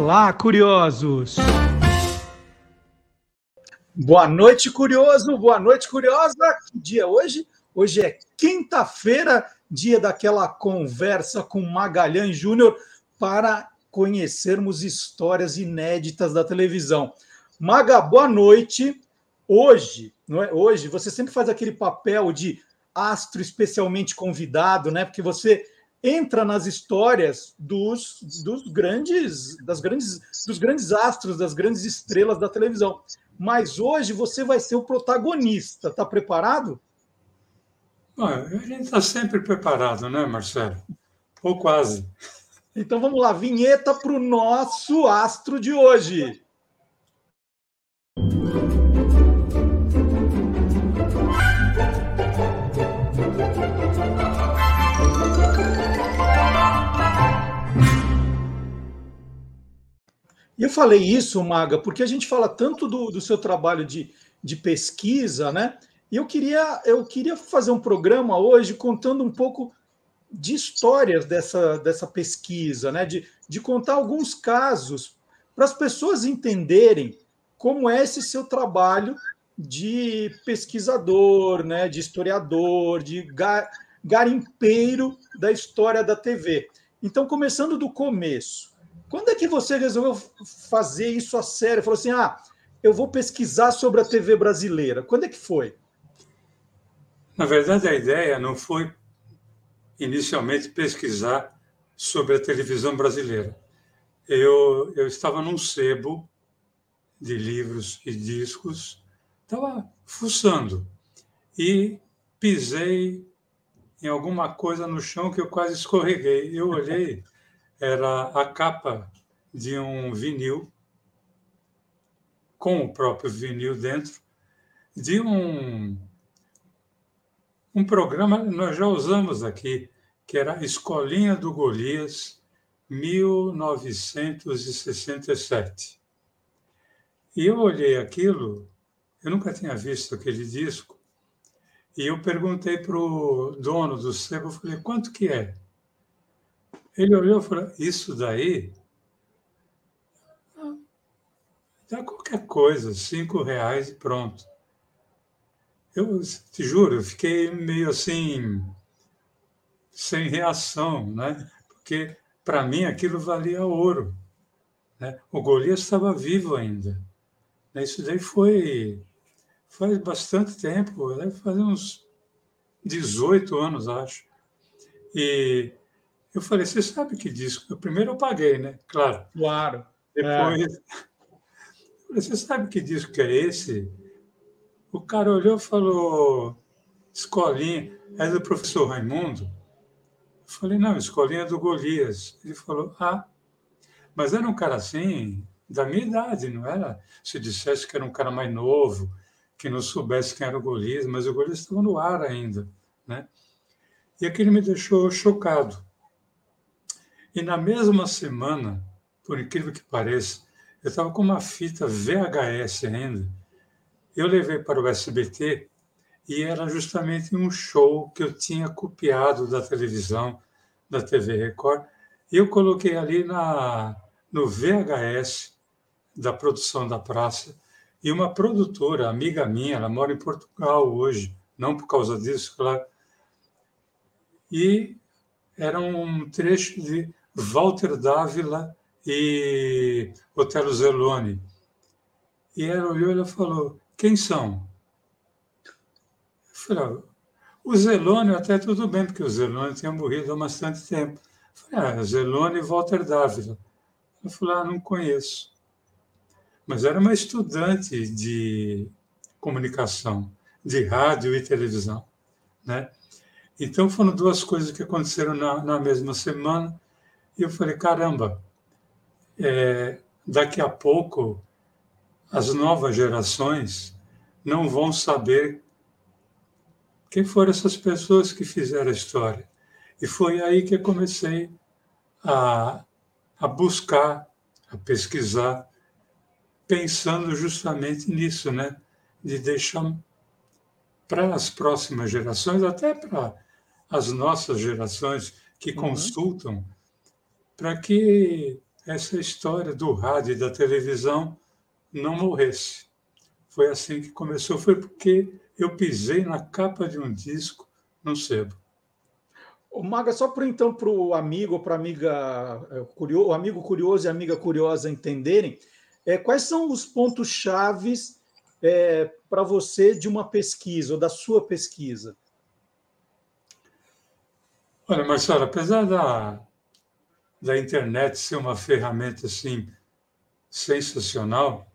Olá, curiosos! Boa noite, curioso! Boa noite, curiosa! Que dia hoje? Hoje é quinta-feira, dia daquela conversa com Magalhães Júnior para conhecermos histórias inéditas da televisão. Maga, boa noite. Hoje, não é? Hoje você sempre faz aquele papel de astro especialmente convidado, né? Porque você entra nas histórias dos, dos grandes das grandes dos grandes astros, das grandes estrelas da televisão. Mas hoje você vai ser o protagonista. Está preparado? a gente está sempre preparado, né, Marcelo? Ou quase. Então vamos lá, vinheta para o nosso astro de hoje. E eu falei isso, Maga, porque a gente fala tanto do, do seu trabalho de, de pesquisa, né? E eu queria, eu queria fazer um programa hoje contando um pouco de histórias dessa, dessa pesquisa, né? De, de contar alguns casos para as pessoas entenderem como é esse seu trabalho de pesquisador, né? De historiador, de gar, garimpeiro da história da TV. Então, começando do começo. Quando é que você resolveu fazer isso a sério? Falou assim: ah, eu vou pesquisar sobre a TV brasileira. Quando é que foi? Na verdade, a ideia não foi inicialmente pesquisar sobre a televisão brasileira. Eu, eu estava num sebo de livros e discos, estava fuçando e pisei em alguma coisa no chão que eu quase escorreguei. Eu olhei era a capa de um vinil, com o próprio vinil dentro, de um, um programa nós já usamos aqui, que era Escolinha do Golias, 1967. E eu olhei aquilo, eu nunca tinha visto aquele disco, e eu perguntei para o dono do sebo, falei, quanto que é? Ele olhou e falou: Isso daí dá qualquer coisa, cinco reais e pronto. Eu te juro, eu fiquei meio assim, sem reação, né? Porque para mim aquilo valia ouro. Né? O Golias estava vivo ainda. Né? Isso daí foi faz bastante tempo, deve fazer uns 18 anos, acho. E eu falei, você sabe que disco? primeiro eu paguei, né? Claro. Claro. Depois. É. Falei, você sabe que disco que é esse? O cara olhou e falou, escolinha, é do professor Raimundo? Eu falei, não, escolinha do Golias. Ele falou, ah, mas era um cara assim, da minha idade, não era? Se dissesse que era um cara mais novo, que não soubesse quem era o Golias, mas o Golias estava no ar ainda, né? E aquilo me deixou chocado. E na mesma semana, por incrível que pareça, eu estava com uma fita VHS ainda. Eu levei para o SBT e era justamente um show que eu tinha copiado da televisão, da TV Record, e eu coloquei ali na, no VHS da produção da praça, e uma produtora, amiga minha, ela mora em Portugal hoje, não por causa disso, claro, e era um trecho de Walter Dávila e Otelo Zeloni. E ela olhou e ela falou: Quem são? Eu falei: ah, O Zeloni até tudo bem, porque o Zeloni tinha morrido há bastante tempo. Eu falei: Ah, Zeloni e Walter Dávila. Eu falei: Ah, não conheço. Mas era uma estudante de comunicação, de rádio e televisão. Né? Então foram duas coisas que aconteceram na, na mesma semana e eu falei, caramba, é, daqui a pouco as novas gerações não vão saber quem foram essas pessoas que fizeram a história. E foi aí que eu comecei a, a buscar, a pesquisar, pensando justamente nisso, né? De deixar para as próximas gerações, até para as nossas gerações que uhum. consultam para que essa história do rádio e da televisão não morresse. Foi assim que começou, foi porque eu pisei na capa de um disco no sebo. O Maga, só para então para o amigo ou para amiga é, curioso, o amigo curioso e amiga curiosa entenderem, é, quais são os pontos chaves é, para você de uma pesquisa ou da sua pesquisa? Olha, Marcelo, apesar da, da internet ser uma ferramenta assim sensacional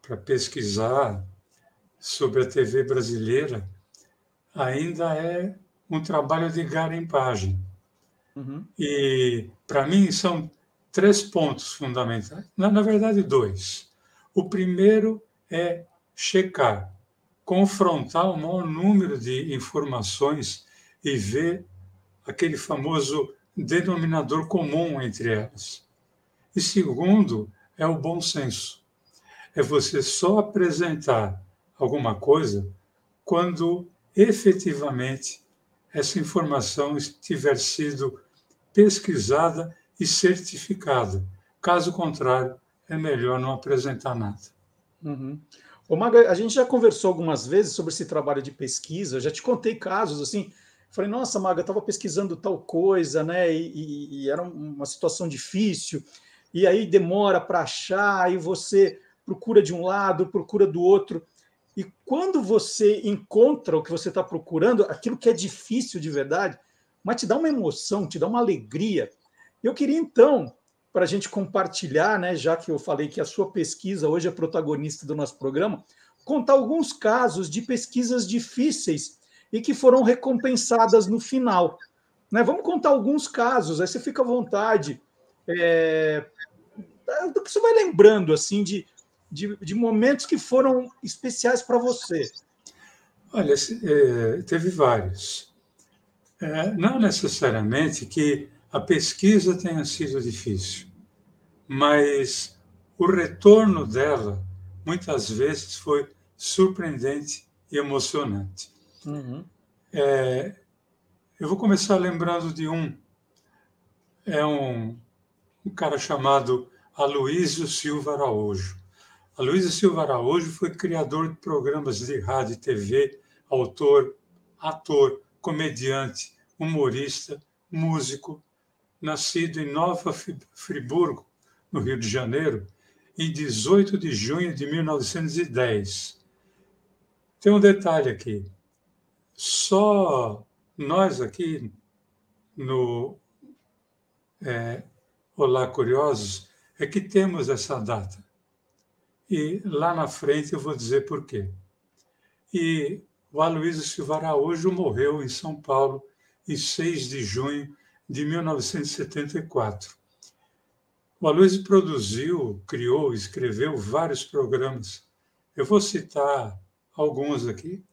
para pesquisar sobre a TV brasileira, ainda é um trabalho de garimpagem. Uhum. E, para mim, são três pontos fundamentais. Na, na verdade, dois. O primeiro é checar, confrontar o maior número de informações e ver aquele famoso denominador comum entre elas. E segundo, é o bom senso. É você só apresentar alguma coisa quando efetivamente essa informação tiver sido pesquisada e certificada. Caso contrário, é melhor não apresentar nada. Uhum. Ô, Maga, a gente já conversou algumas vezes sobre esse trabalho de pesquisa, já te contei casos assim. Falei, nossa, Maga, estava pesquisando tal coisa, né? E, e, e, era uma situação difícil, e aí demora para achar, e você procura de um lado, procura do outro. E quando você encontra o que você está procurando, aquilo que é difícil de verdade, mas te dá uma emoção, te dá uma alegria. Eu queria então, para a gente compartilhar, né, já que eu falei que a sua pesquisa hoje é protagonista do nosso programa, contar alguns casos de pesquisas difíceis e que foram recompensadas no final. Né? Vamos contar alguns casos, aí você fica à vontade. É, você vai lembrando assim de de, de momentos que foram especiais para você? Olha, é, teve vários. É, não necessariamente que a pesquisa tenha sido difícil, mas o retorno dela muitas vezes foi surpreendente e emocionante. Uhum. É, eu vou começar lembrando de um. É um, um cara chamado Aloísio Silva Araújo. A Luísa Silva Araújo foi criador de programas de rádio e TV, autor, ator, comediante, humorista, músico, nascido em Nova Friburgo, no Rio de Janeiro, em 18 de junho de 1910. Tem um detalhe aqui. Só nós aqui no é, Olá Curiosos é que temos essa data e lá na frente eu vou dizer por quê. E o Aloysio Silva Araújo morreu em São Paulo em 6 de junho de 1974. O Aloysio produziu, criou, escreveu vários programas. Eu vou citar alguns aqui.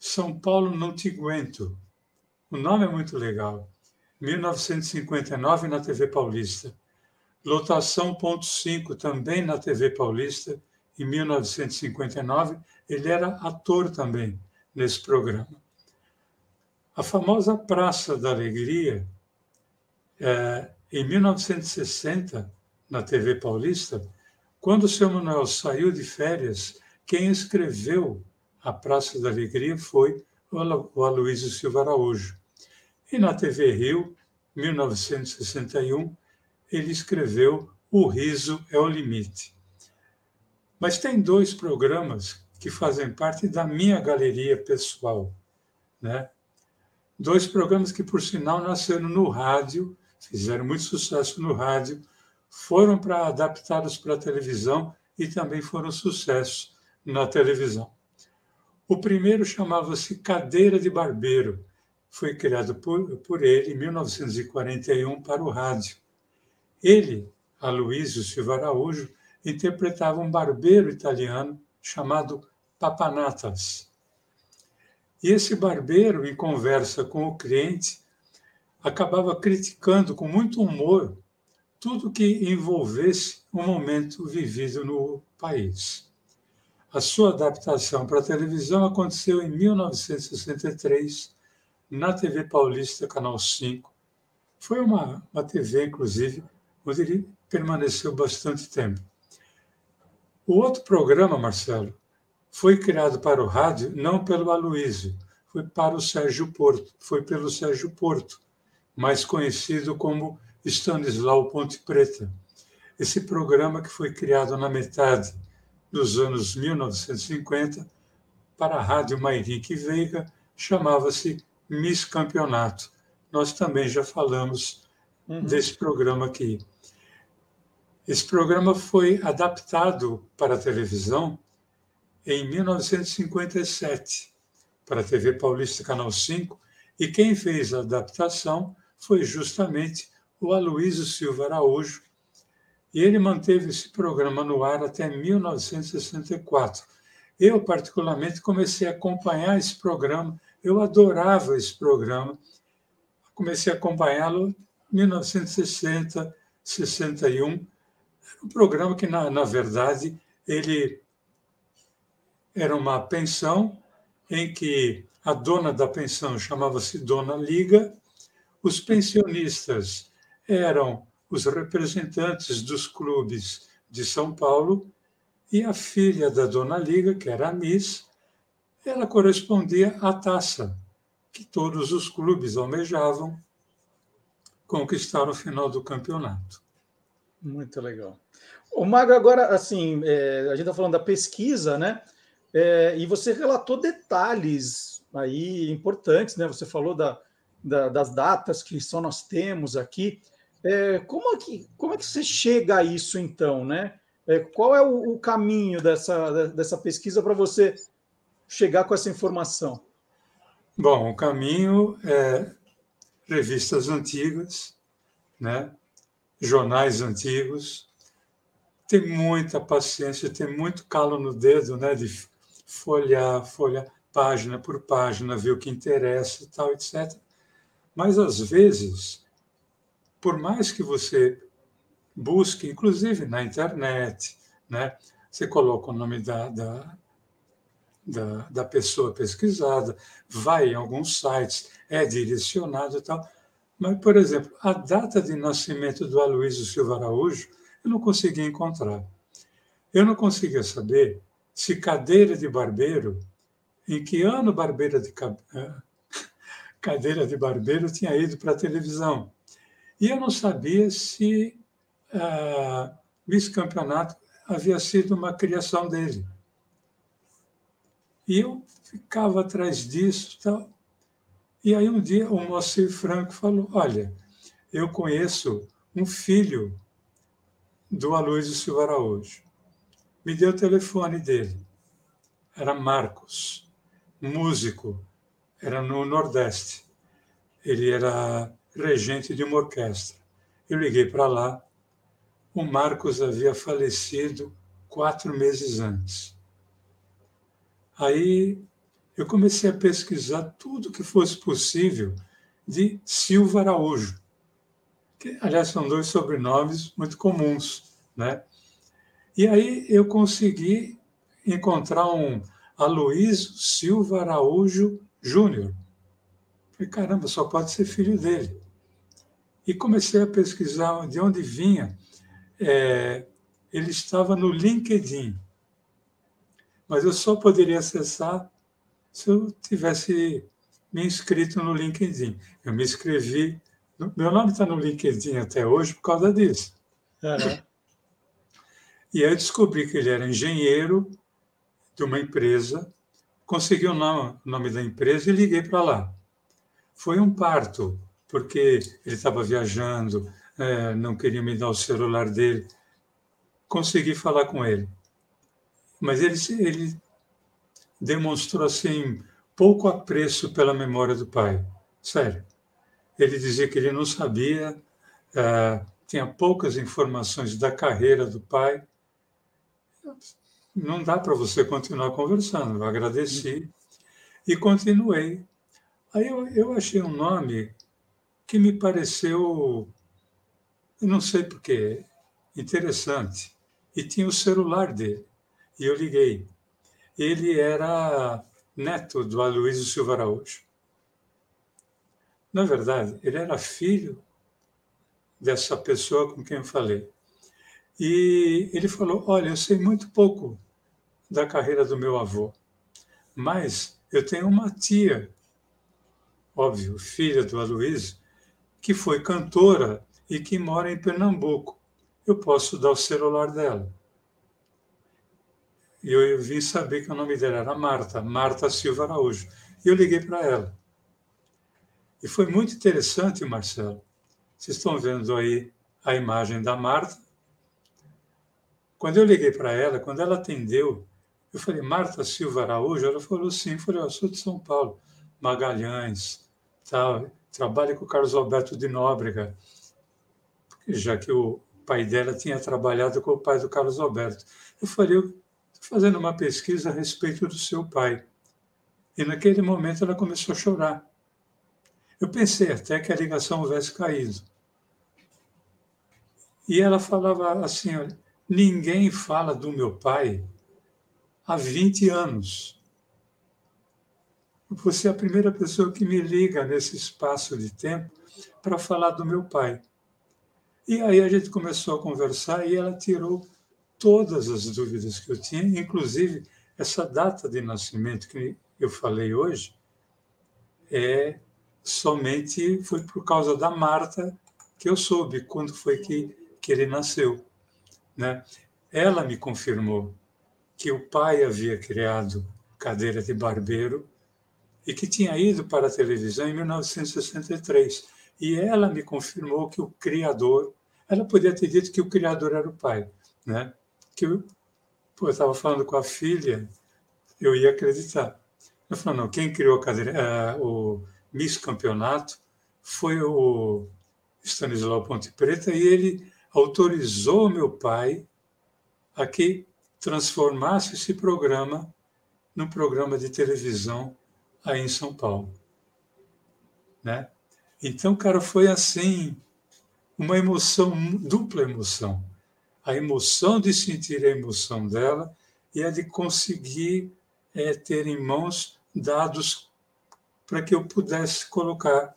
São Paulo Não Te Aguento. O nome é muito legal. 1959 na TV Paulista. Lotação ponto 5, também na TV Paulista, em 1959, ele era ator também nesse programa. A famosa Praça da Alegria, é, em 1960, na TV Paulista, quando o seu Manuel saiu de férias, quem escreveu a Praça da Alegria foi o Aloysio Silva Araújo. E na TV Rio, 1961, ele escreveu O Riso é o Limite. Mas tem dois programas que fazem parte da minha galeria pessoal, né? Dois programas que, por sinal, nasceram no rádio, fizeram muito sucesso no rádio, foram para adaptados para a televisão e também foram sucesso na televisão. O primeiro chamava-se Cadeira de Barbeiro, foi criado por, por ele em 1941 para o rádio. Ele, Aloysio Silva Araújo, interpretava um barbeiro italiano chamado Papanatas. E esse barbeiro, em conversa com o cliente, acabava criticando com muito humor tudo que envolvesse o momento vivido no país. A sua adaptação para a televisão aconteceu em 1963, na TV Paulista, Canal 5. Foi uma, uma TV, inclusive, onde ele permaneceu bastante tempo. O outro programa, Marcelo, foi criado para o rádio não pelo Aloísio, foi para o Sérgio Porto, foi pelo Sérgio Porto, mais conhecido como Stanislau Ponte Preta. Esse programa que foi criado na metade dos anos 1950 para a Rádio Mairique Veiga chamava-se Miss Campeonato. Nós também já falamos uhum. desse programa aqui. Esse programa foi adaptado para a televisão em 1957 para a TV Paulista Canal 5 e quem fez a adaptação foi justamente o Aloysio Silva Araújo e ele manteve esse programa no ar até 1964. Eu, particularmente, comecei a acompanhar esse programa, eu adorava esse programa. Comecei a acompanhá-lo em 1960, 61. um programa que, na, na verdade, ele era uma pensão em que a dona da pensão chamava-se Dona Liga, os pensionistas eram os representantes dos clubes de São Paulo e a filha da Dona Liga, que era a Miss, ela correspondia à taça que todos os clubes almejavam conquistar no final do campeonato. Muito legal. O Mago, agora, assim, é, a gente está falando da pesquisa, né? É, e você relatou detalhes aí importantes, né? Você falou da, da, das datas que só nós temos aqui. É, como, é que, como é que você chega a isso, então, né? É, qual é o, o, caminho dessa, dessa pesquisa para você chegar com essa informação? Bom, o caminho é revistas antigas, né? jornais antigos, ter muita paciência, ter muito calo no dedo, né? de folhear, folhear página por página, ver o que interessa, tal, etc. Mas às vezes, por mais que você busque, inclusive na internet, né, você coloca o nome da, da, da, da pessoa pesquisada, vai em alguns sites, é direcionado e tal. Mas, por exemplo, a data de nascimento do Aloysio Silva Araújo, eu não conseguia encontrar. Eu não conseguia saber se cadeira de barbeiro, em que ano barbeira de cadeira de barbeiro tinha ido para a televisão. E eu não sabia se uh, vice-campeonato havia sido uma criação dele. E eu ficava atrás disso. Tal. E aí um dia o Moacir Franco falou, olha, eu conheço um filho do Aloysio Silva Araújo me deu o telefone dele. Era Marcos, músico, era no Nordeste. Ele era regente de uma orquestra. Eu liguei para lá. O Marcos havia falecido quatro meses antes. Aí eu comecei a pesquisar tudo que fosse possível de Silva Araújo, que, aliás, são dois sobrenomes muito comuns, né? E aí eu consegui encontrar um Aloísio Silva Araújo Júnior. Falei, caramba, só pode ser filho dele. E comecei a pesquisar de onde vinha. É, ele estava no LinkedIn. Mas eu só poderia acessar se eu tivesse me inscrito no LinkedIn. Eu me inscrevi. Meu nome está no LinkedIn até hoje por causa disso. Uhum. E aí eu descobri que ele era engenheiro de uma empresa, consegui o nome, o nome da empresa e liguei para lá. Foi um parto, porque ele estava viajando, é, não queria me dar o celular dele. Consegui falar com ele. Mas ele, ele demonstrou assim pouco apreço pela memória do pai. Sério. Ele dizia que ele não sabia, é, tinha poucas informações da carreira do pai não dá para você continuar conversando. Eu agradeci e continuei. Aí eu, eu achei um nome que me pareceu, eu não sei porquê, interessante. E tinha o celular dele. E eu liguei. Ele era neto do Aloysio Silva Araújo. Na verdade, ele era filho dessa pessoa com quem eu falei. E ele falou: Olha, eu sei muito pouco da carreira do meu avô, mas eu tenho uma tia, óbvio, filha do Aloysio, que foi cantora e que mora em Pernambuco. Eu posso dar o celular dela. E eu vim saber que o nome dela era Marta, Marta Silva Araújo. E eu liguei para ela. E foi muito interessante, Marcelo. Vocês estão vendo aí a imagem da Marta. Quando eu liguei para ela, quando ela atendeu, eu falei, Marta Silva Araújo? Ela falou sim. Eu falei, eu sou de São Paulo, Magalhães, tal. Trabalho com o Carlos Alberto de Nóbrega, já que o pai dela tinha trabalhado com o pai do Carlos Alberto. Eu falei, estou fazendo uma pesquisa a respeito do seu pai. E naquele momento ela começou a chorar. Eu pensei até que a ligação houvesse caído. E ela falava assim: olha, ninguém fala do meu pai há 20 anos. Você é a primeira pessoa que me liga nesse espaço de tempo para falar do meu pai. E aí a gente começou a conversar e ela tirou todas as dúvidas que eu tinha, inclusive essa data de nascimento que eu falei hoje, é somente foi por causa da Marta que eu soube quando foi que, que ele nasceu. Né? Ela me confirmou que o pai havia criado cadeira de barbeiro e que tinha ido para a televisão em 1963. E ela me confirmou que o criador, ela podia ter dito que o criador era o pai, né? Que eu estava falando com a filha, eu ia acreditar. Eu falei, não, quem criou cadeira, uh, o Miss Campeonato foi o Stanislau Ponte Preta e ele autorizou meu pai a que transformasse esse programa num programa de televisão aí em São Paulo. Né? Então, cara, foi assim uma emoção, dupla emoção. A emoção de sentir a emoção dela e a de conseguir é, ter em mãos dados para que eu pudesse colocar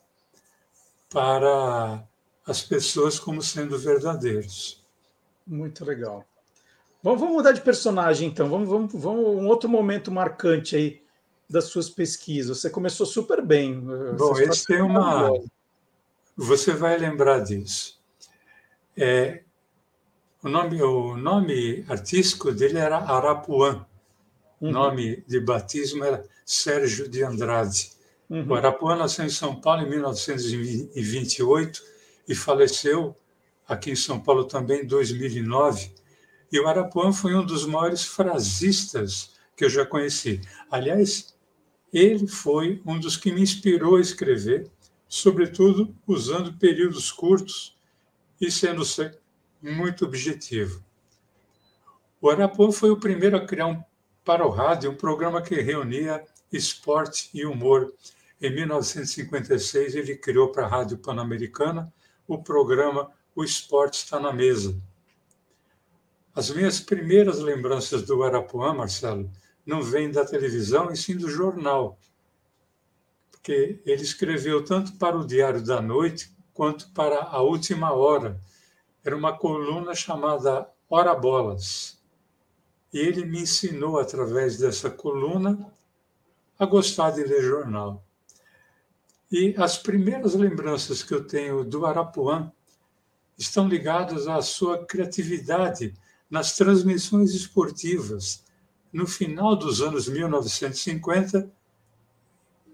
para as pessoas como sendo verdadeiros. Muito legal. Vamos, vamos mudar de personagem, então. Vamos, vamos, vamos um outro momento marcante aí das suas pesquisas. Você começou super bem. Bom, esse tem uma. Você vai lembrar disso. É, o, nome, o nome artístico dele era Arapuã. O uhum. nome de batismo era Sérgio de Andrade. Uhum. O Arapuã nasceu em São Paulo em 1928 e faleceu aqui em São Paulo também em 2009. E o Arapuã foi um dos maiores frasistas que eu já conheci. Aliás, ele foi um dos que me inspirou a escrever, sobretudo usando períodos curtos e sendo muito objetivo. O Arapuã foi o primeiro a criar um, para o rádio um programa que reunia esporte e humor em 1956, ele criou para a Rádio Pan-Americana o programa O Esporte Está na Mesa. As minhas primeiras lembranças do Arapuã, Marcelo, não vêm da televisão, e sim do jornal. Porque ele escreveu tanto para o Diário da Noite quanto para a Última Hora. Era uma coluna chamada Hora Bolas. E ele me ensinou, através dessa coluna, a gostar de ler jornal. E as primeiras lembranças que eu tenho do Arapuã estão ligadas à sua criatividade nas transmissões esportivas no final dos anos 1950,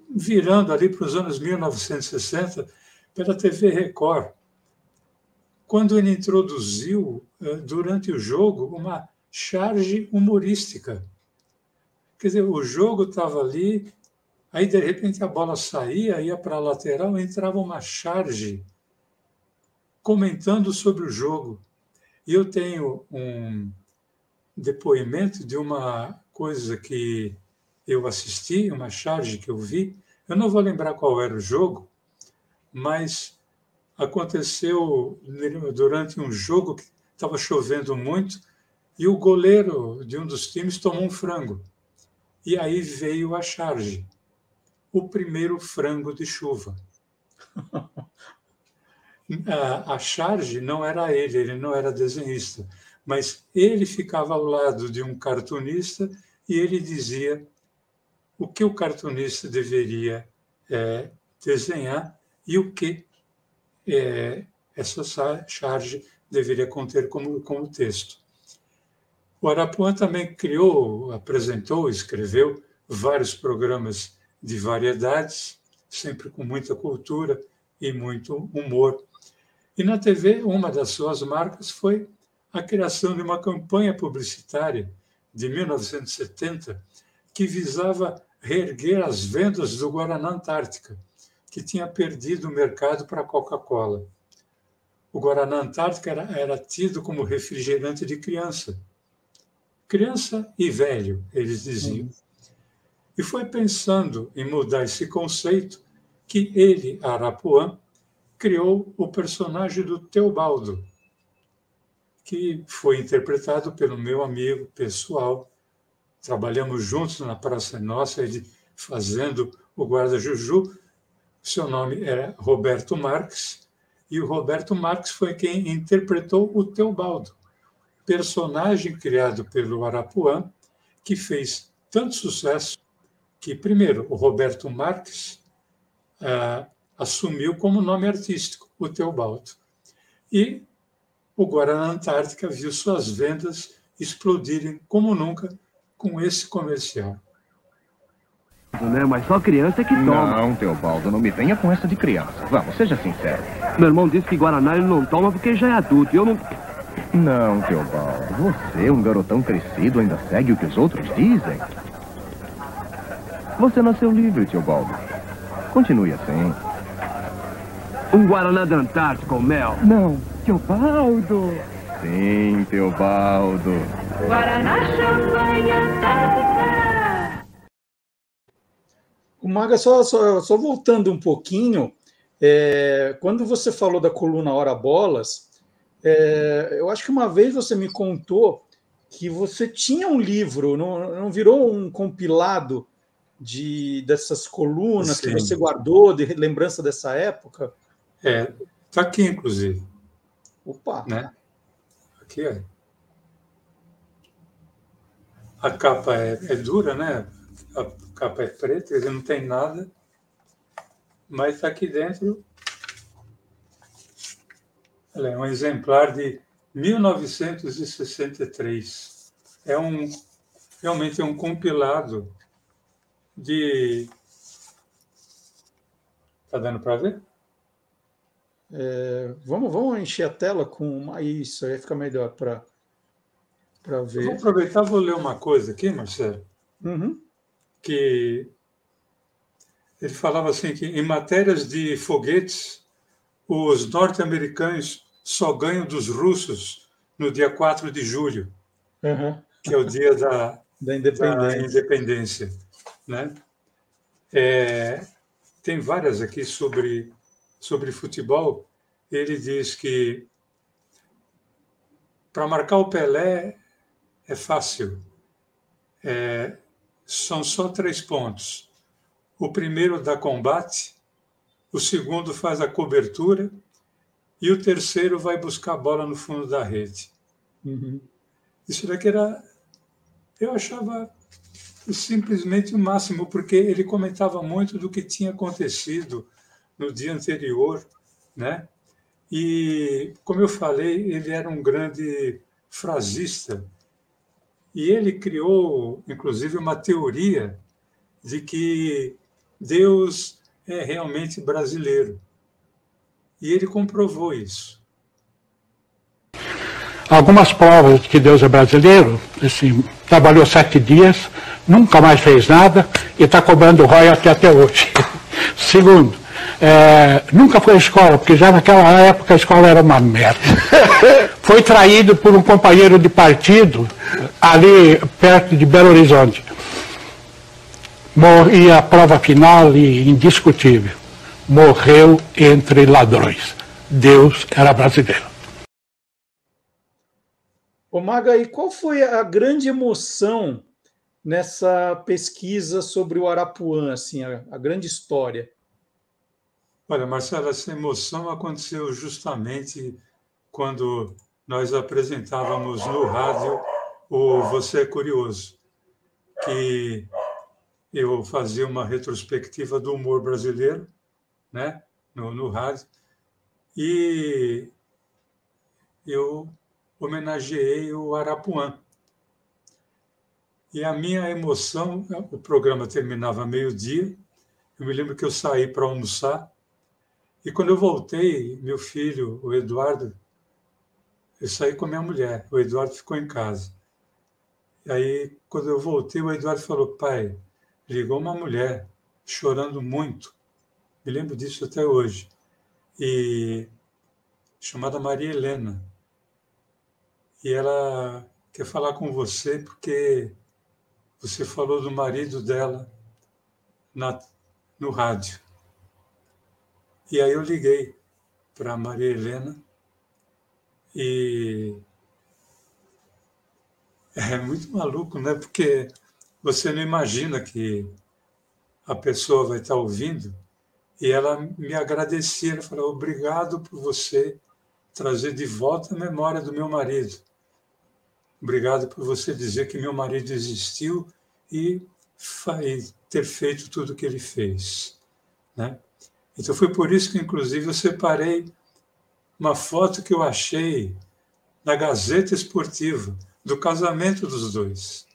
virando ali para os anos 1960 pela TV Record, quando ele introduziu eh, durante o jogo uma charge humorística. Quer dizer, o jogo estava ali Aí, de repente, a bola saía, ia para a lateral, entrava uma charge comentando sobre o jogo. E eu tenho um depoimento de uma coisa que eu assisti, uma charge que eu vi. Eu não vou lembrar qual era o jogo, mas aconteceu durante um jogo que estava chovendo muito e o goleiro de um dos times tomou um frango. E aí veio a charge o primeiro frango de chuva. a, charge não era ele, ele não era desenhista, mas ele ficava ao lado de um cartunista e ele dizia o que o cartunista deveria é, desenhar e o que é, essa charge deveria conter como, como texto. O Arapuã também criou, apresentou, escreveu vários programas de variedades, sempre com muita cultura e muito humor. E na TV, uma das suas marcas foi a criação de uma campanha publicitária de 1970 que visava reerguer as vendas do Guaraná Antártica, que tinha perdido o mercado para a Coca-Cola. O Guaraná Antártica era, era tido como refrigerante de criança. Criança e velho, eles diziam. E foi pensando em mudar esse conceito que ele, Arapuã, criou o personagem do Teobaldo, que foi interpretado pelo meu amigo pessoal. Trabalhamos juntos na Praça Nossa, ele fazendo o guarda-juju. Seu nome era Roberto Marques, e o Roberto Marques foi quem interpretou o Teobaldo, personagem criado pelo Arapuã, que fez tanto sucesso que, primeiro, o Roberto Marques ah, assumiu como nome artístico o Teobaldo. E o Guaraná Antártica viu suas vendas explodirem como nunca com esse comercial. Né? Mas só criança é que toma. Não, Teobaldo, não me venha com essa de criança. Vamos, seja sincero. Meu irmão disse que Guaraná ele não toma porque já é adulto. Eu não. Não, Teobaldo. Você, um garotão crescido, ainda segue o que os outros dizem? Você nasceu livre, Teobaldo. Continue assim. Um Guaraná da Antártica, o mel? Não, Teobaldo. Sim, Teobaldo. Guaraná, champanhe. O Maga, só, só, só voltando um pouquinho, é, quando você falou da coluna Hora Bolas, é, eu acho que uma vez você me contou que você tinha um livro, não, não virou um compilado de dessas colunas Sim. que você guardou de lembrança dessa época? É, está aqui, inclusive. Opa! Né? Aqui, é. A capa é, é dura, né? A capa é preta, ele não tem nada. Mas está aqui dentro. Ela é um exemplar de 1963. É um realmente é um compilado de. Tá dando para ver? É, vamos, vamos encher a tela com uma, isso, aí fica melhor para ver. Vou aproveitar vou ler uma coisa aqui, Marcelo, uhum. que ele falava assim que em matérias de foguetes, os norte-americanos só ganham dos russos no dia 4 de julho, uhum. que é o dia da, da independência. Da independência né? É, tem várias aqui sobre sobre futebol, ele diz que para marcar o Pelé é fácil. É, são só três pontos. O primeiro dá combate, o segundo faz a cobertura e o terceiro vai buscar a bola no fundo da rede. Uhum. Isso daqui era. Eu achava simplesmente o máximo, porque ele comentava muito do que tinha acontecido no dia anterior, né? E, como eu falei, ele era um grande frasista e ele criou, inclusive, uma teoria de que Deus é realmente brasileiro. E ele comprovou isso. Algumas provas de que Deus é brasileiro, assim, trabalhou sete dias, nunca mais fez nada e está cobrando royalty até hoje. Segundo, é, nunca foi à escola, porque já naquela época a escola era uma merda. Foi traído por um companheiro de partido ali perto de Belo Horizonte. E a prova final e indiscutível. Morreu entre ladrões. Deus era brasileiro. Ô Maga, e qual foi a grande emoção nessa pesquisa sobre o Arapuã, assim, a, a grande história? Olha, Marcelo, essa emoção aconteceu justamente quando nós apresentávamos no rádio o Você é Curioso, que eu fazia uma retrospectiva do humor brasileiro, né, no, no rádio, e eu homenageei o Arapuã. E a minha emoção, o programa terminava meio-dia, eu me lembro que eu saí para almoçar, e quando eu voltei, meu filho, o Eduardo, eu saí com a minha mulher, o Eduardo ficou em casa. E aí, quando eu voltei, o Eduardo falou: pai, ligou uma mulher chorando muito. Me lembro disso até hoje. E chamada Maria Helena. E ela quer falar com você porque você falou do marido dela na, no rádio. E aí eu liguei para Maria Helena e é muito maluco, né? Porque você não imagina que a pessoa vai estar ouvindo e ela me agradecia, ela falou, obrigado por você trazer de volta a memória do meu marido. Obrigado por você dizer que meu marido existiu e ter feito tudo o que ele fez. Né? Então foi por isso que, inclusive, eu separei uma foto que eu achei na Gazeta Esportiva do casamento dos dois.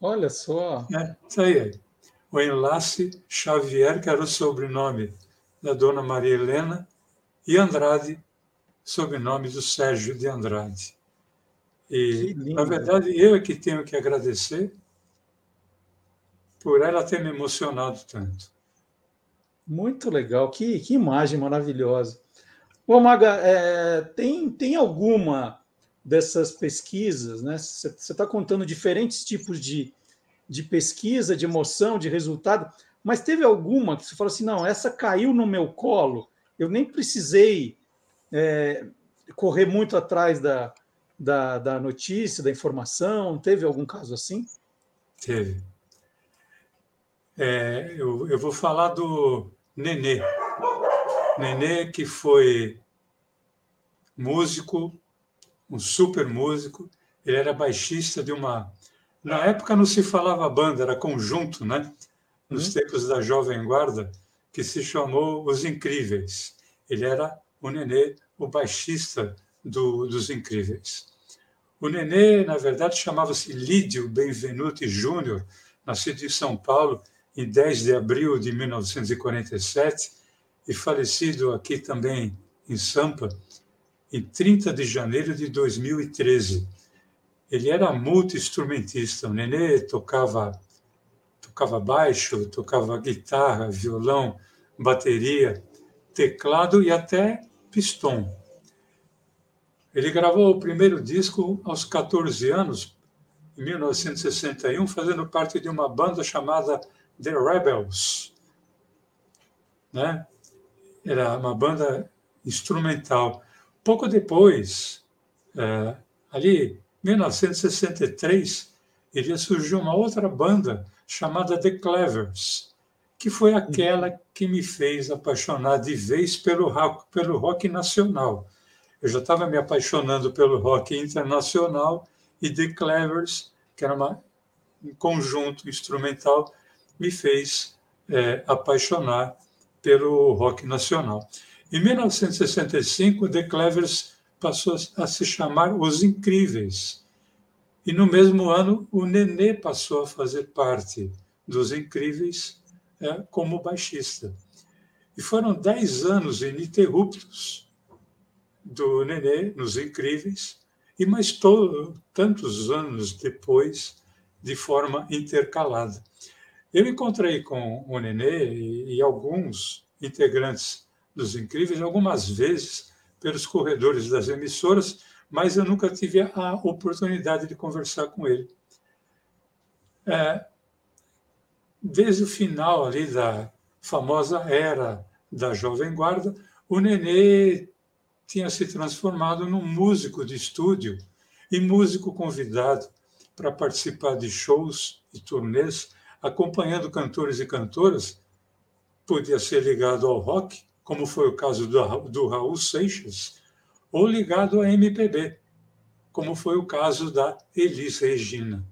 Olha só. É, tá aí. O enlace Xavier, que era o sobrenome da dona Maria Helena, e Andrade, sobrenome do Sérgio de Andrade. E, na verdade, eu é que tenho que agradecer por ela ter me emocionado tanto. Muito legal, que, que imagem maravilhosa. Ô, Maga, é, tem, tem alguma dessas pesquisas, né? Você está contando diferentes tipos de, de pesquisa, de emoção, de resultado, mas teve alguma que você falou assim: não, essa caiu no meu colo, eu nem precisei é, correr muito atrás da, da, da notícia, da informação? Teve algum caso assim? Teve. É, eu, eu vou falar do Nenê. Nenê, que foi músico, um super músico, ele era baixista de uma. Na época não se falava banda, era conjunto, né? Nos uhum. tempos da Jovem Guarda, que se chamou Os Incríveis. Ele era o Nenê, o baixista do, dos Incríveis. O Nenê, na verdade, chamava-se Lídio Benvenuti Júnior, nascido em São Paulo em 10 de abril de 1947 e falecido aqui também em Sampa em 30 de janeiro de 2013. Ele era multi-instrumentista. O Nenê tocava, tocava baixo, tocava guitarra, violão, bateria, teclado e até pistão. Ele gravou o primeiro disco aos 14 anos, em 1961, fazendo parte de uma banda chamada The Rebels. Né? Era uma banda instrumental. Pouco depois, é, ali, 1963, iria surgir uma outra banda chamada The Clevers, que foi aquela que me fez apaixonar de vez pelo rock, pelo rock nacional. Eu já estava me apaixonando pelo rock internacional e The Clevers, que era uma, um conjunto instrumental, me fez é, apaixonar pelo rock nacional. Em 1965, The Clevers passou a se chamar Os Incríveis. E no mesmo ano, o Nenê passou a fazer parte dos Incríveis é, como baixista. E foram dez anos ininterruptos do Nenê nos Incríveis, e mais tantos anos depois, de forma intercalada. Eu encontrei com o Nenê e, e alguns integrantes dos Incríveis algumas vezes pelos corredores das emissoras, mas eu nunca tive a oportunidade de conversar com ele. É, desde o final ali da famosa era da Jovem Guarda, o Nenê tinha se transformado num músico de estúdio e músico convidado para participar de shows e turnês acompanhando cantores e cantoras, podia ser ligado ao rock como foi o caso do, do Raul Seixas, ou ligado à MPB, como foi o caso da Elis Regina.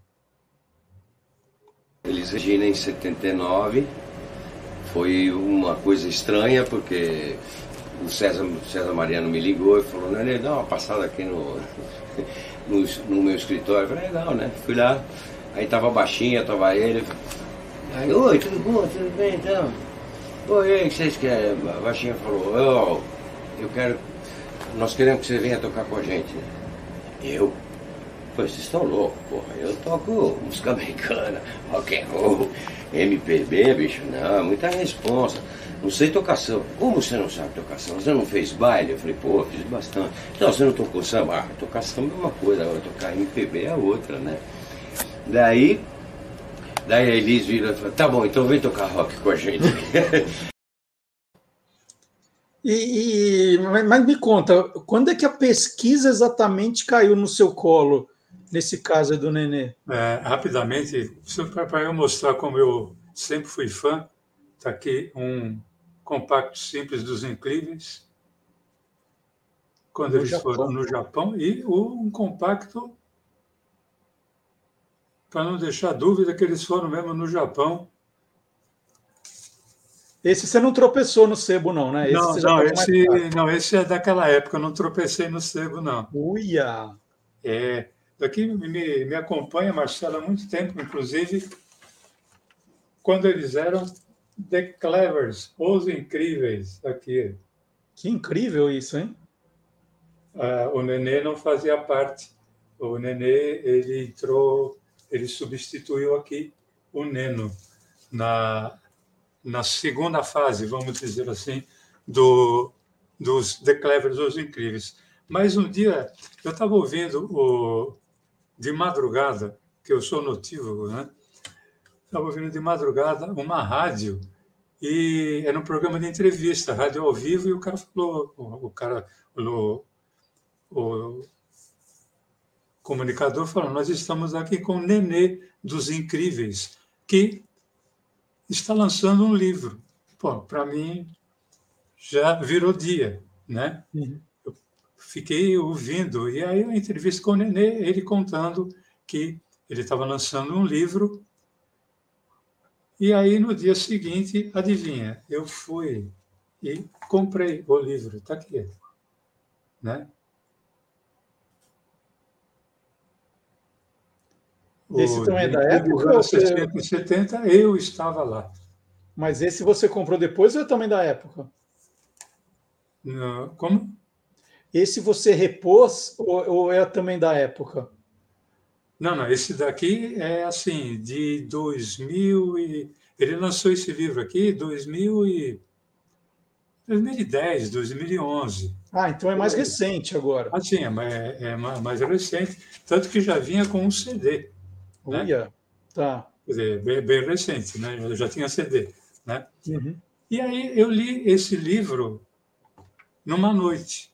Elis Regina, em 79, foi uma coisa estranha, porque o César, César Mariano me ligou e falou, Nenê, dá uma passada aqui no, no, no, meu escritório. Eu falei, legal, né? Fui lá, aí tava baixinha, tava ele. Aí, oi, tudo bom? Tudo bem então? Oi, o que vocês querem? A baixinha falou, eu, eu quero. Nós queremos que você venha tocar com a gente. Eu? Pô, vocês estão loucos, porra. Eu toco música americana, rock and roll, MPB, bicho. Não, muita responsa. Não sei samba. Como você não sabe samba? Você não fez baile? Eu falei, pô, fiz bastante. Não, você não tocou samba? Ah, é uma coisa, agora tocar MPB é outra, né? Daí, daí a Elis vira e fala, tá bom, então vem tocar rock com a gente. E, e, mas me conta, quando é que a pesquisa exatamente caiu no seu colo, nesse caso do Nenê? É, rapidamente, para eu mostrar como eu sempre fui fã, está aqui um compacto simples dos Incríveis, quando no eles Japão. foram no Japão, e um compacto, para não deixar dúvida, que eles foram mesmo no Japão. Esse você não tropeçou no sebo, não, né? Esse não, não, esse, não, esse é daquela época, eu não tropecei no sebo, não. Uia! É, daqui me, me acompanha, Marcelo, há muito tempo, inclusive, quando eles eram The Clevers, Os Incríveis, aqui. Que incrível isso, hein? Ah, o Nenê não fazia parte. O Nenê, ele entrou, ele substituiu aqui o Neno na, na segunda fase, vamos dizer assim, do, dos The Clevers, Os Incríveis. Mas um dia, eu estava ouvindo o, de madrugada, que eu sou notívago, né? estava ouvindo de madrugada uma rádio e era um programa de entrevista, rádio ao vivo, e o cara falou, o, o cara, o, o comunicador falou, nós estamos aqui com o Nenê dos Incríveis, que está lançando um livro. Pô, para mim já virou dia, né? Uhum. Eu fiquei ouvindo, e aí a entrevista com o Nenê, ele contando que ele estava lançando um livro e aí, no dia seguinte, adivinha, eu fui e comprei o livro, está aqui. Né? Esse também é da época? Ou 60 e 70, eu estava lá. Mas esse você comprou depois ou é também da época? Não, como? Esse você repôs ou, ou é também da época? Não, não, esse daqui é assim, de 2000 e... Ele lançou esse livro aqui em 2000 e... 2010, 2011. Ah, então é mais recente agora. Ah, sim, é, é mais recente, tanto que já vinha com um CD. Olha, né? tá. Quer dizer, bem, bem, recente, né? Eu já tinha CD, né? Uhum. E aí eu li esse livro numa noite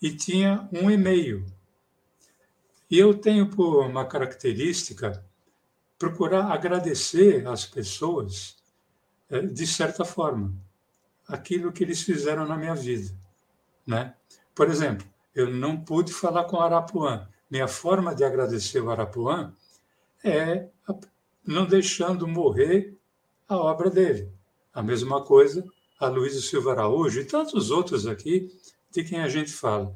e tinha um e-mail e eu tenho por uma característica procurar agradecer às pessoas, é, de certa forma, aquilo que eles fizeram na minha vida. Né? Por exemplo, eu não pude falar com o Arapuã. Minha forma de agradecer o Arapuã é não deixando morrer a obra dele. A mesma coisa a Luísa Silva Araújo e tantos outros aqui de quem a gente fala.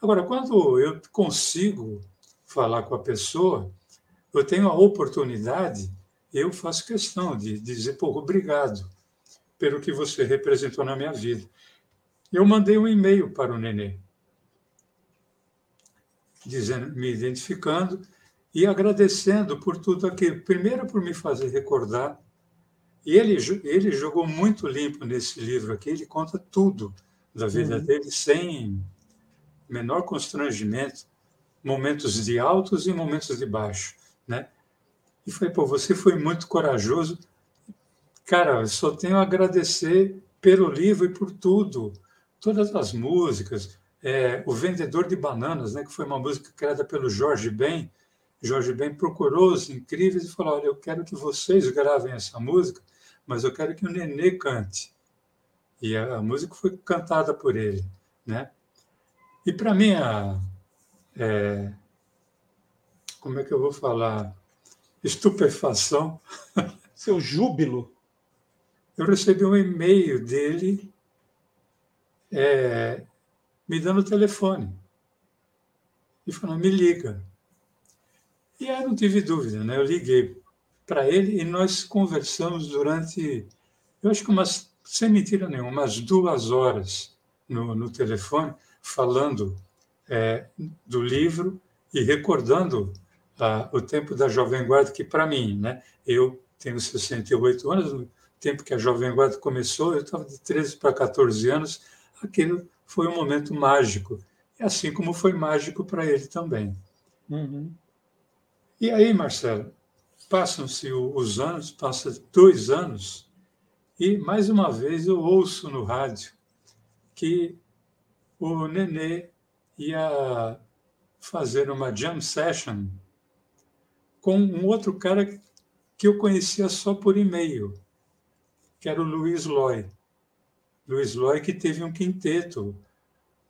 Agora, quando eu consigo falar com a pessoa, eu tenho a oportunidade, eu faço questão de dizer, pô, obrigado pelo que você representou na minha vida. Eu mandei um e-mail para o Nenê, dizendo, me identificando e agradecendo por tudo aquilo. Primeiro, por me fazer recordar. E ele, ele jogou muito limpo nesse livro aqui, ele conta tudo da vida uhum. dele sem menor constrangimento momentos de altos e momentos de baixo, né? E foi, pô, você foi muito corajoso. Cara, eu só tenho a agradecer pelo livro e por tudo, todas as músicas, é, o Vendedor de Bananas, né, que foi uma música criada pelo Jorge Ben. Jorge Ben procurou os incríveis e falou: Olha, eu quero que vocês gravem essa música, mas eu quero que o Nenê cante. E a, a música foi cantada por ele, né? E para mim, a, é, como é que eu vou falar? Estupefação. Seu júbilo. Eu recebi um e-mail dele é, me dando o telefone. E falando, me liga. E aí não tive dúvida, né? Eu liguei para ele e nós conversamos durante, eu acho que umas, sem mentira nenhuma, umas duas horas no, no telefone, falando é, do livro e recordando ah, o tempo da Jovem Guarda, que para mim, né, eu tenho 68 anos, no tempo que a Jovem Guarda começou, eu estava de 13 para 14 anos, aquilo foi um momento mágico, assim como foi mágico para ele também. Uhum. E aí, Marcelo, passam-se os anos, passa dois anos, e mais uma vez eu ouço no rádio que o Nenê ia fazer uma jam session com um outro cara que eu conhecia só por e-mail, que era o Luiz Loy. Luiz Loy que teve um quinteto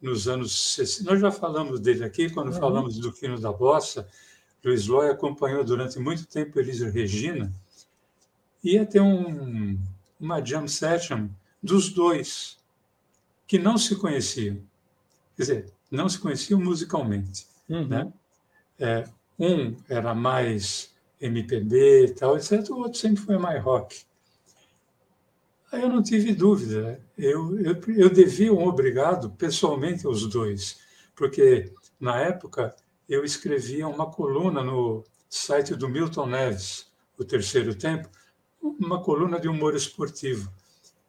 nos anos 60. Nós já falamos dele aqui, quando uhum. falamos do Fino da Bossa. Luiz Loy acompanhou durante muito tempo Elisa Regina. Ia ter um, uma jam session dos dois, que não se conheciam. Quer dizer, não se conheciam musicalmente. Uhum. Né? É, um era mais MPB e tal, etc. O outro sempre foi mais rock. Aí eu não tive dúvida. Eu, eu, eu devia um obrigado pessoalmente aos dois, porque na época eu escrevia uma coluna no site do Milton Neves, o Terceiro Tempo, uma coluna de humor esportivo.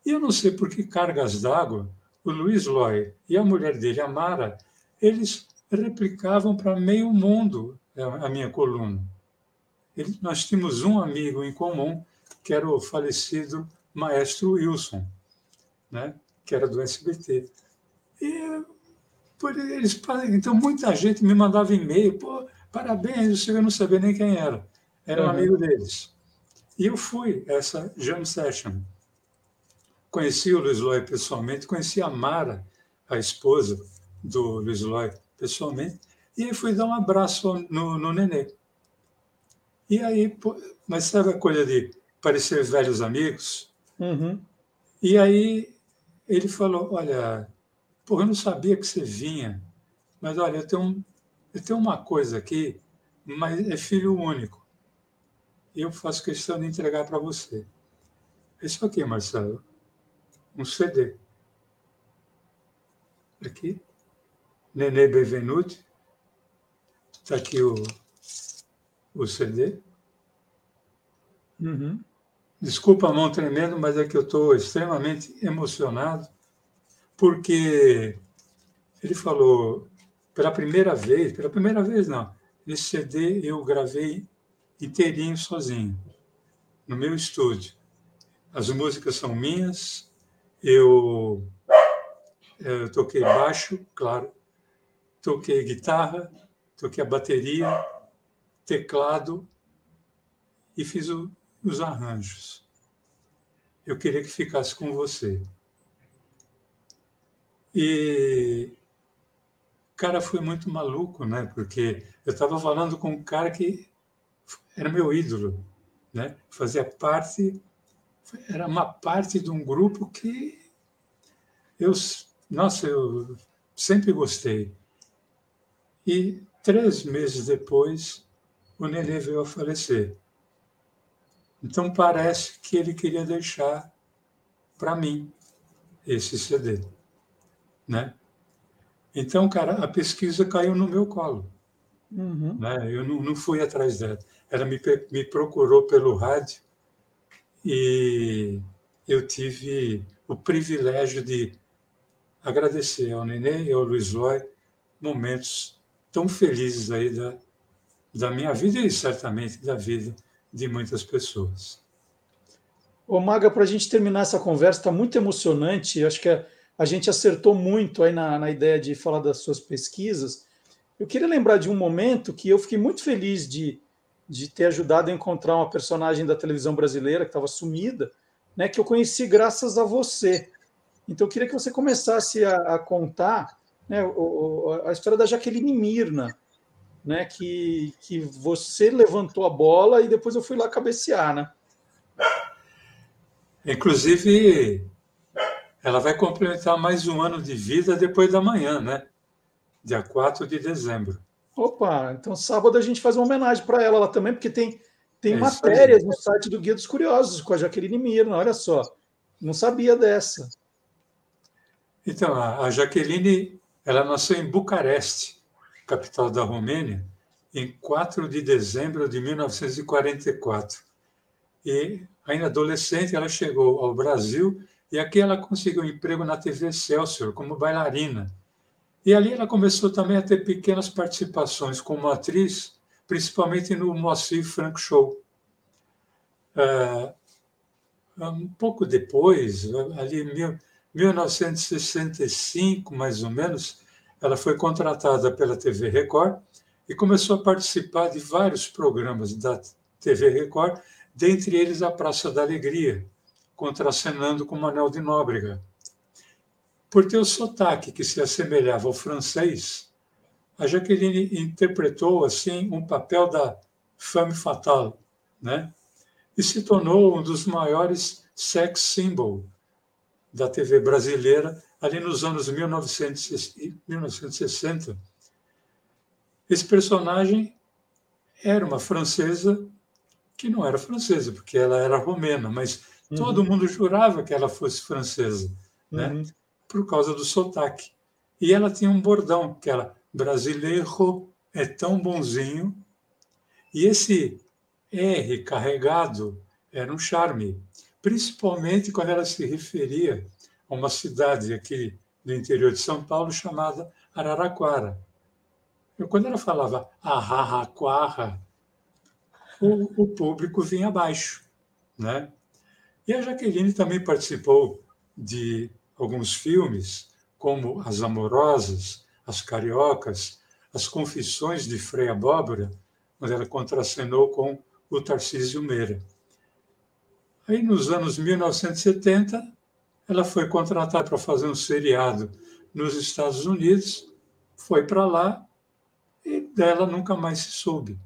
E eu não sei por que cargas d'água, o Luiz Loy e a mulher dele, a Mara, eles replicavam para meio mundo a minha coluna. Ele, nós tínhamos um amigo em comum, que era o falecido maestro Wilson, né? que era do SBT. E por eles, então muita gente me mandava e-mail, pô, parabéns, eu não sabia nem quem era. Era um amigo deles. E eu fui essa jam session. Conheci o Luiz Loy pessoalmente, conheci a Mara, a esposa do Luiz Loy, pessoalmente, e aí fui dar um abraço no, no nenê. E aí, mas sabe a coisa de parecer velhos amigos? Uhum. E aí ele falou: Olha, porra, eu não sabia que você vinha, mas olha, eu tenho, um, eu tenho uma coisa aqui, mas é filho único. Eu faço questão de entregar para você. Isso aqui, Marcelo, um CD. Aqui, Nenê Benvenuti, está aqui o, o CD. Uhum. Desculpa a mão tremendo, mas é que eu estou extremamente emocionado, porque ele falou, pela primeira vez, pela primeira vez não, esse CD eu gravei inteirinho sozinho, no meu estúdio. As músicas são minhas, eu, eu toquei baixo, claro, toquei guitarra, toquei a bateria, teclado e fiz o, os arranjos. Eu queria que ficasse com você. E cara foi muito maluco, né? Porque eu estava falando com um cara que era meu ídolo, né? Fazia parte, era uma parte de um grupo que eu, nossa, eu sempre gostei. E três meses depois, o Nenê veio a falecer. Então parece que ele queria deixar para mim esse CD, né? Então, cara, a pesquisa caiu no meu colo. Uhum. Né? Eu não, não, fui atrás dela. Ela me, me procurou pelo rádio e eu tive o privilégio de agradecer ao Nenê e ao Luiz Loy momentos tão felizes aí da, da minha vida e certamente da vida de muitas pessoas. Ô Maga, para a gente terminar essa conversa, está muito emocionante. Eu acho que a, a, gente acertou muito aí na, na ideia de falar das suas pesquisas. Eu queria lembrar de um momento que eu fiquei muito feliz de, de ter ajudado a encontrar uma personagem da televisão brasileira que estava sumida, né, que eu conheci graças a você. Então, eu queria que você começasse a, a contar né, o, a história da Jaqueline Mirna, né, que, que você levantou a bola e depois eu fui lá cabecear, né? Inclusive, ela vai completar mais um ano de vida depois da manhã, né? Dia 4 de dezembro. Opa, então sábado a gente faz uma homenagem para ela lá também, porque tem, tem é matérias no site do Guia dos Curiosos com a Jaqueline Mirna, olha só. Não sabia dessa. Então, a Jaqueline, ela nasceu em Bucareste, capital da Romênia, em 4 de dezembro de 1944. E, ainda adolescente, ela chegou ao Brasil e aqui ela conseguiu um emprego na TV Excelsior como bailarina. E ali ela começou também a ter pequenas participações como atriz, principalmente no Moacir Frank Show. Uh, um pouco depois, ali em 1965, mais ou menos, ela foi contratada pela TV Record e começou a participar de vários programas da TV Record, dentre eles a Praça da Alegria, contracenando com Manuel de Nóbrega. Por ter o sotaque que se assemelhava ao francês, a Jaqueline interpretou assim um papel da femme fatale, né? E se tornou um dos maiores sex symbol da TV brasileira ali nos anos 1960. Esse personagem era uma francesa que não era francesa, porque ela era romena, mas uhum. todo mundo jurava que ela fosse francesa, né? Uhum. Por causa do sotaque. E ela tinha um bordão, que era brasileiro é tão bonzinho. E esse R carregado era um charme, principalmente quando ela se referia a uma cidade aqui do interior de São Paulo chamada Araraquara. Eu, quando ela falava Araraquara, o, o público vinha abaixo. Né? E a Jaqueline também participou de alguns filmes, como As Amorosas, As Cariocas, As Confissões de Frei Abóbora, onde ela contracenou com o Tarcísio Meira. Aí, nos anos 1970, ela foi contratada para fazer um seriado nos Estados Unidos, foi para lá e dela nunca mais se soube.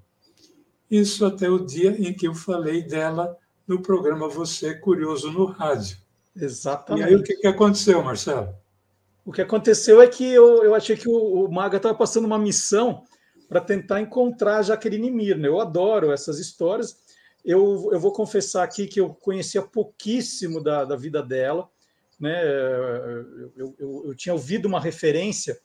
Isso até o dia em que eu falei dela no programa Você Curioso no Rádio. Exatamente. E aí o que, que aconteceu, Marcelo? O que aconteceu é que eu, eu achei que o, o Maga estava passando uma missão para tentar encontrar a Jaqueline Mirna. Eu adoro essas histórias. Eu, eu vou confessar aqui que eu conhecia pouquíssimo da, da vida dela né? Eu, eu, eu, tinha ouvido uma referência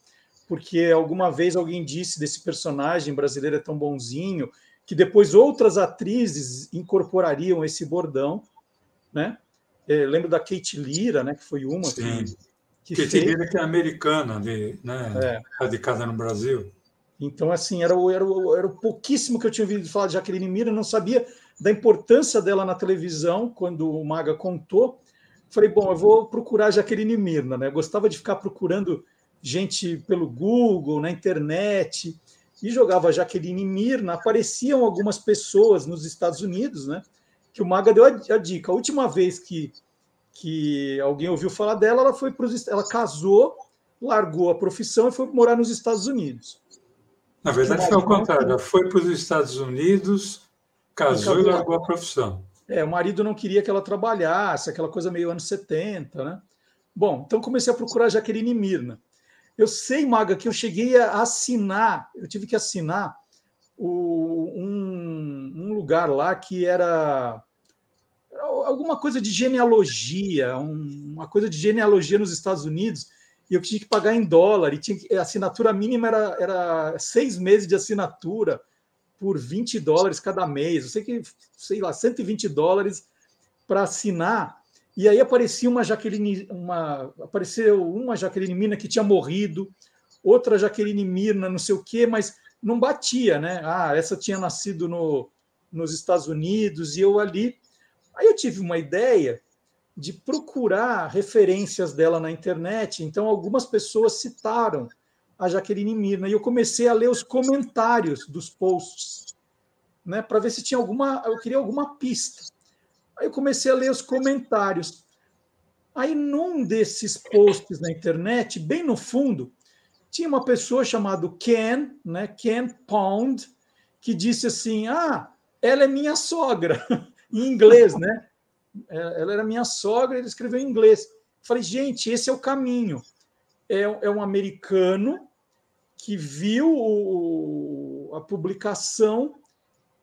porque alguma vez alguém disse desse personagem brasileiro é tão bonzinho que depois outras atrizes incorporariam esse bordão, né? É, lembro da Kate Lira, né? Que foi uma Sim. que, que Kate fez... Lira que é americana, de, né? É. Radicada no Brasil. Então, assim, era o, era, o, era o pouquíssimo que eu tinha ouvido falar de Jaqueline Mira, não sabia da importância dela na televisão, quando o Maga contou, Falei, bom, eu vou procurar Jaqueline Mirna, né? Eu gostava de ficar procurando gente pelo Google, na internet, e jogava Jaqueline Mirna. Apareciam algumas pessoas nos Estados Unidos, né? Que o Maga deu a, a dica. A última vez que, que alguém ouviu falar dela, ela foi para ela casou, largou a profissão e foi morar nos Estados Unidos. Na verdade, foi ao contrário. Ela foi para os Estados Unidos, casou e largou a profissão. É, o marido não queria que ela trabalhasse, aquela coisa meio anos 70, né? Bom, então comecei a procurar Jaqueline Mirna. Eu sei, Maga, que eu cheguei a assinar, eu tive que assinar o, um, um, lugar lá que era, era alguma coisa de genealogia, um, uma coisa de genealogia nos Estados Unidos, e eu tinha que pagar em dólar, e tinha que, a assinatura mínima era, era seis meses de assinatura por 20 dólares cada mês. Eu sei que, sei lá, 120 dólares para assinar. E aí aparecia uma Jaqueline, uma, apareceu uma Jaqueline Mirna que tinha morrido, outra Jaqueline Mirna, não sei o quê, mas não batia, né? Ah, essa tinha nascido no, nos Estados Unidos e eu ali. Aí eu tive uma ideia de procurar referências dela na internet. Então, algumas pessoas citaram a Jaqueline Mirna. E eu comecei a ler os comentários dos posts, né, para ver se tinha alguma. Eu queria alguma pista. Aí eu comecei a ler os comentários. Aí, num desses posts na internet, bem no fundo, tinha uma pessoa chamada Ken, né, Ken Pound, que disse assim: Ah, ela é minha sogra, em inglês, né? É, ela era minha sogra, ele escreveu em inglês. Falei, gente, esse é o caminho. É, é um americano que viu o, a publicação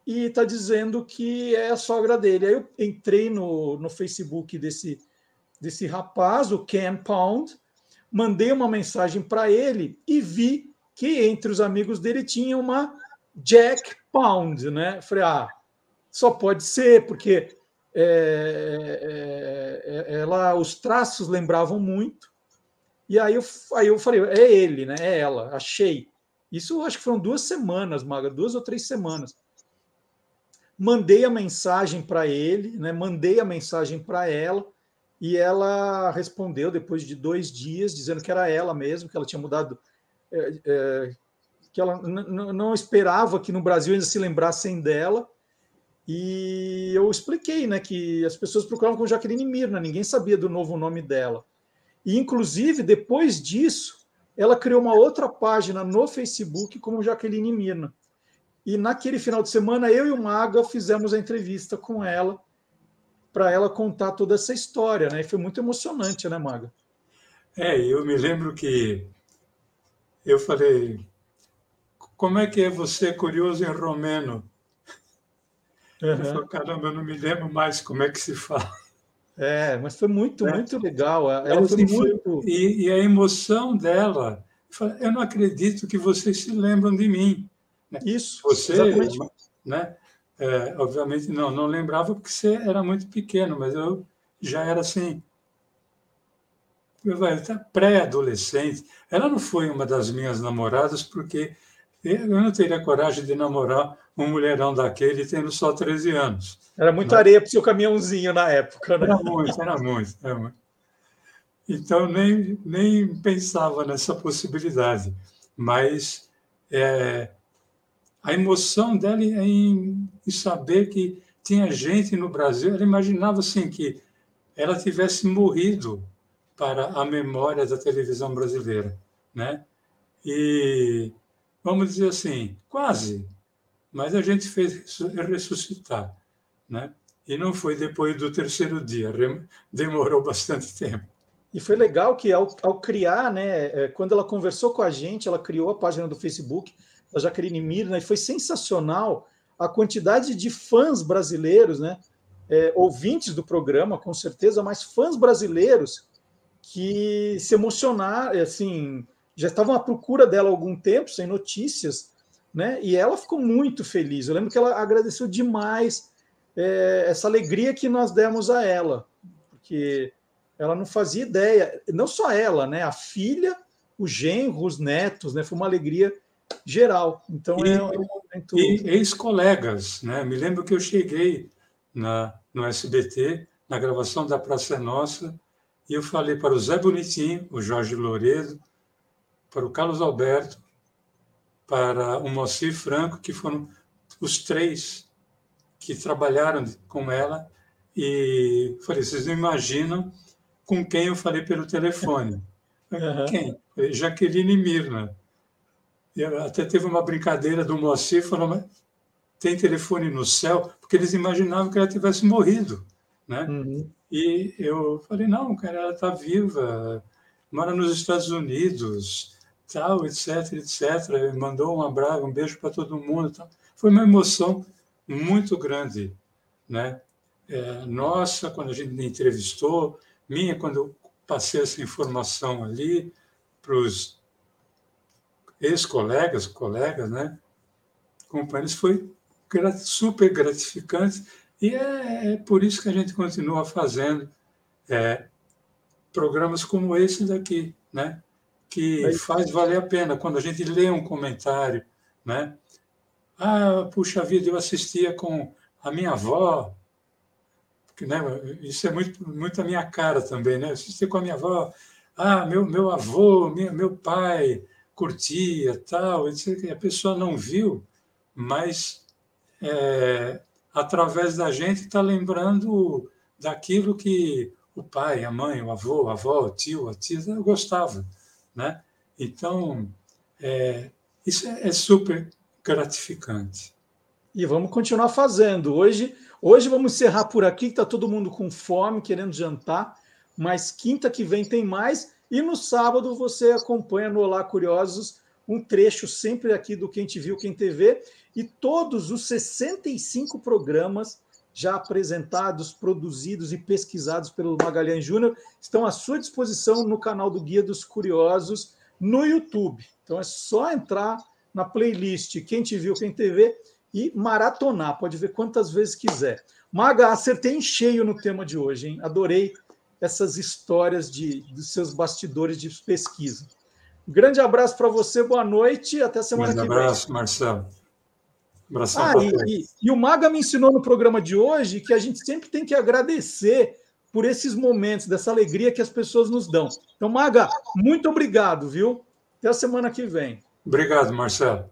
e está dizendo que é a sogra dele. Aí eu entrei no, no Facebook desse, desse rapaz, o Ken Pound, mandei uma mensagem para ele e vi que entre os amigos dele tinha uma Jack Pound, né? Falei, ah, só pode ser, porque é, é, é, ela, os traços lembravam muito. E aí eu, aí eu falei, é ele, né? É ela, achei. Isso acho que foram duas semanas, Maga, duas ou três semanas. Mandei a mensagem para ele, né? Mandei a mensagem para ela e ela respondeu depois de dois dias, dizendo que era ela mesmo, que ela tinha mudado, é, é, que ela não esperava que no Brasil ainda se lembrassem dela e eu expliquei né, que as pessoas procuravam com Jaqueline Mirna, ninguém sabia do novo nome dela. E, inclusive, depois disso, ela criou uma outra página no Facebook como Jaqueline Mirna. E naquele final de semana, eu e o Maga fizemos a entrevista com ela para ela contar toda essa história, né? E foi muito emocionante, né, Maga? É, eu me lembro que eu falei, como é que é você curioso em romeno? Uhum. falei, caramba, eu não me lembro mais como é que se fala. É, mas foi muito, é. muito legal. Ela foi muito. E, e, a emoção dela, eu não acredito que vocês se lembram de mim. Né? Isso. Você, exatamente. né? É, obviamente não, não lembrava porque você era muito pequeno, mas eu já era assim, pré-adolescente. Ela não foi uma das minhas namoradas porque eu não teria coragem de namorar um mulherão daquele tendo só 13 anos. Era muita areia para o seu caminhãozinho na época, né? Era muito, era muito, era muito. Então, nem, nem pensava nessa possibilidade. Mas é, a emoção dela em, em saber que tinha gente no Brasil, ela imaginava assim que ela tivesse morrido para a memória da televisão brasileira, né? E vamos dizer assim, quase, mas a gente fez ressuscitar, né? E não foi depois do terceiro dia, demorou bastante tempo. E foi legal que ao, ao, criar, né, é, quando ela conversou com a gente, ela criou a página do Facebook da Jaqueline Mirna, e foi sensacional a quantidade de fãs brasileiros, né, é, ouvintes do programa, com certeza, mas fãs brasileiros que se emocionaram, assim, já estavam à procura dela há algum tempo, sem notícias, né? E ela ficou muito feliz. Eu lembro que ela agradeceu demais é, essa alegria que nós demos a ela, porque ela não fazia ideia, não só ela, né? A filha, o genro, os netos, né? Foi uma alegria geral. Então e, é um momento... E ex-colegas, né? Me lembro que eu cheguei na, no SBT, na gravação da Praça Nossa, e eu falei para o Zé Bonitinho, o Jorge Louredo, para o Carlos Alberto, para o Moacir Franco, que foram os três que trabalharam com ela. E falei, vocês não imaginam com quem eu falei pelo telefone. Uhum. Quem? Jaqueline Mirna. Até teve uma brincadeira do Moacir, falou, tem telefone no céu? Porque eles imaginavam que ela tivesse morrido. Né? Uhum. E eu falei, não, cara, ela está viva, mora nos Estados Unidos, tal, etc, etc. Mandou um abraço, um beijo para todo mundo. Tal. Foi uma emoção muito grande, né? É, nossa, quando a gente me entrevistou, minha, quando eu passei essa informação ali para os ex-colegas, colegas, né? Companheiros, foi super gratificante e é, é, por isso que a gente continua fazendo é, programas como esse daqui, né? que faz valer a pena quando a gente lê um comentário, né? Ah, puxa vida, eu assistia com a minha avó, porque, né, isso é muito, muito a minha cara também, né? Assistia com a minha avó, ah, meu, meu avô, meu, meu pai curtia, tal, a pessoa não viu, mas é, através da gente está lembrando daquilo que o pai, a mãe, o avô, a avó, o tio, a tia, gostava. Né? Então, é, isso é, é super gratificante. E vamos continuar fazendo. Hoje, hoje vamos encerrar por aqui, está todo mundo com fome, querendo jantar. Mas quinta que vem tem mais. E no sábado você acompanha no Olá Curiosos um trecho sempre aqui do Quem Te Viu, Quem TV. E todos os 65 programas já apresentados, produzidos e pesquisados pelo Magalhães Júnior estão à sua disposição no canal do Guia dos Curiosos no YouTube. Então é só entrar na playlist Quem Te Viu, Quem TV e maratonar. Pode ver quantas vezes quiser. Maga, acertei em cheio no tema de hoje, hein? Adorei essas histórias de, dos seus bastidores de pesquisa. Um grande abraço para você, boa noite até semana que vem. Um abraço, Marcelo. Abração ah, e, e, e o Maga me ensinou no programa de hoje que a gente sempre tem que agradecer por esses momentos, dessa alegria que as pessoas nos dão. Então, Maga, muito obrigado, viu? Até a semana que vem. Obrigado, Marcelo.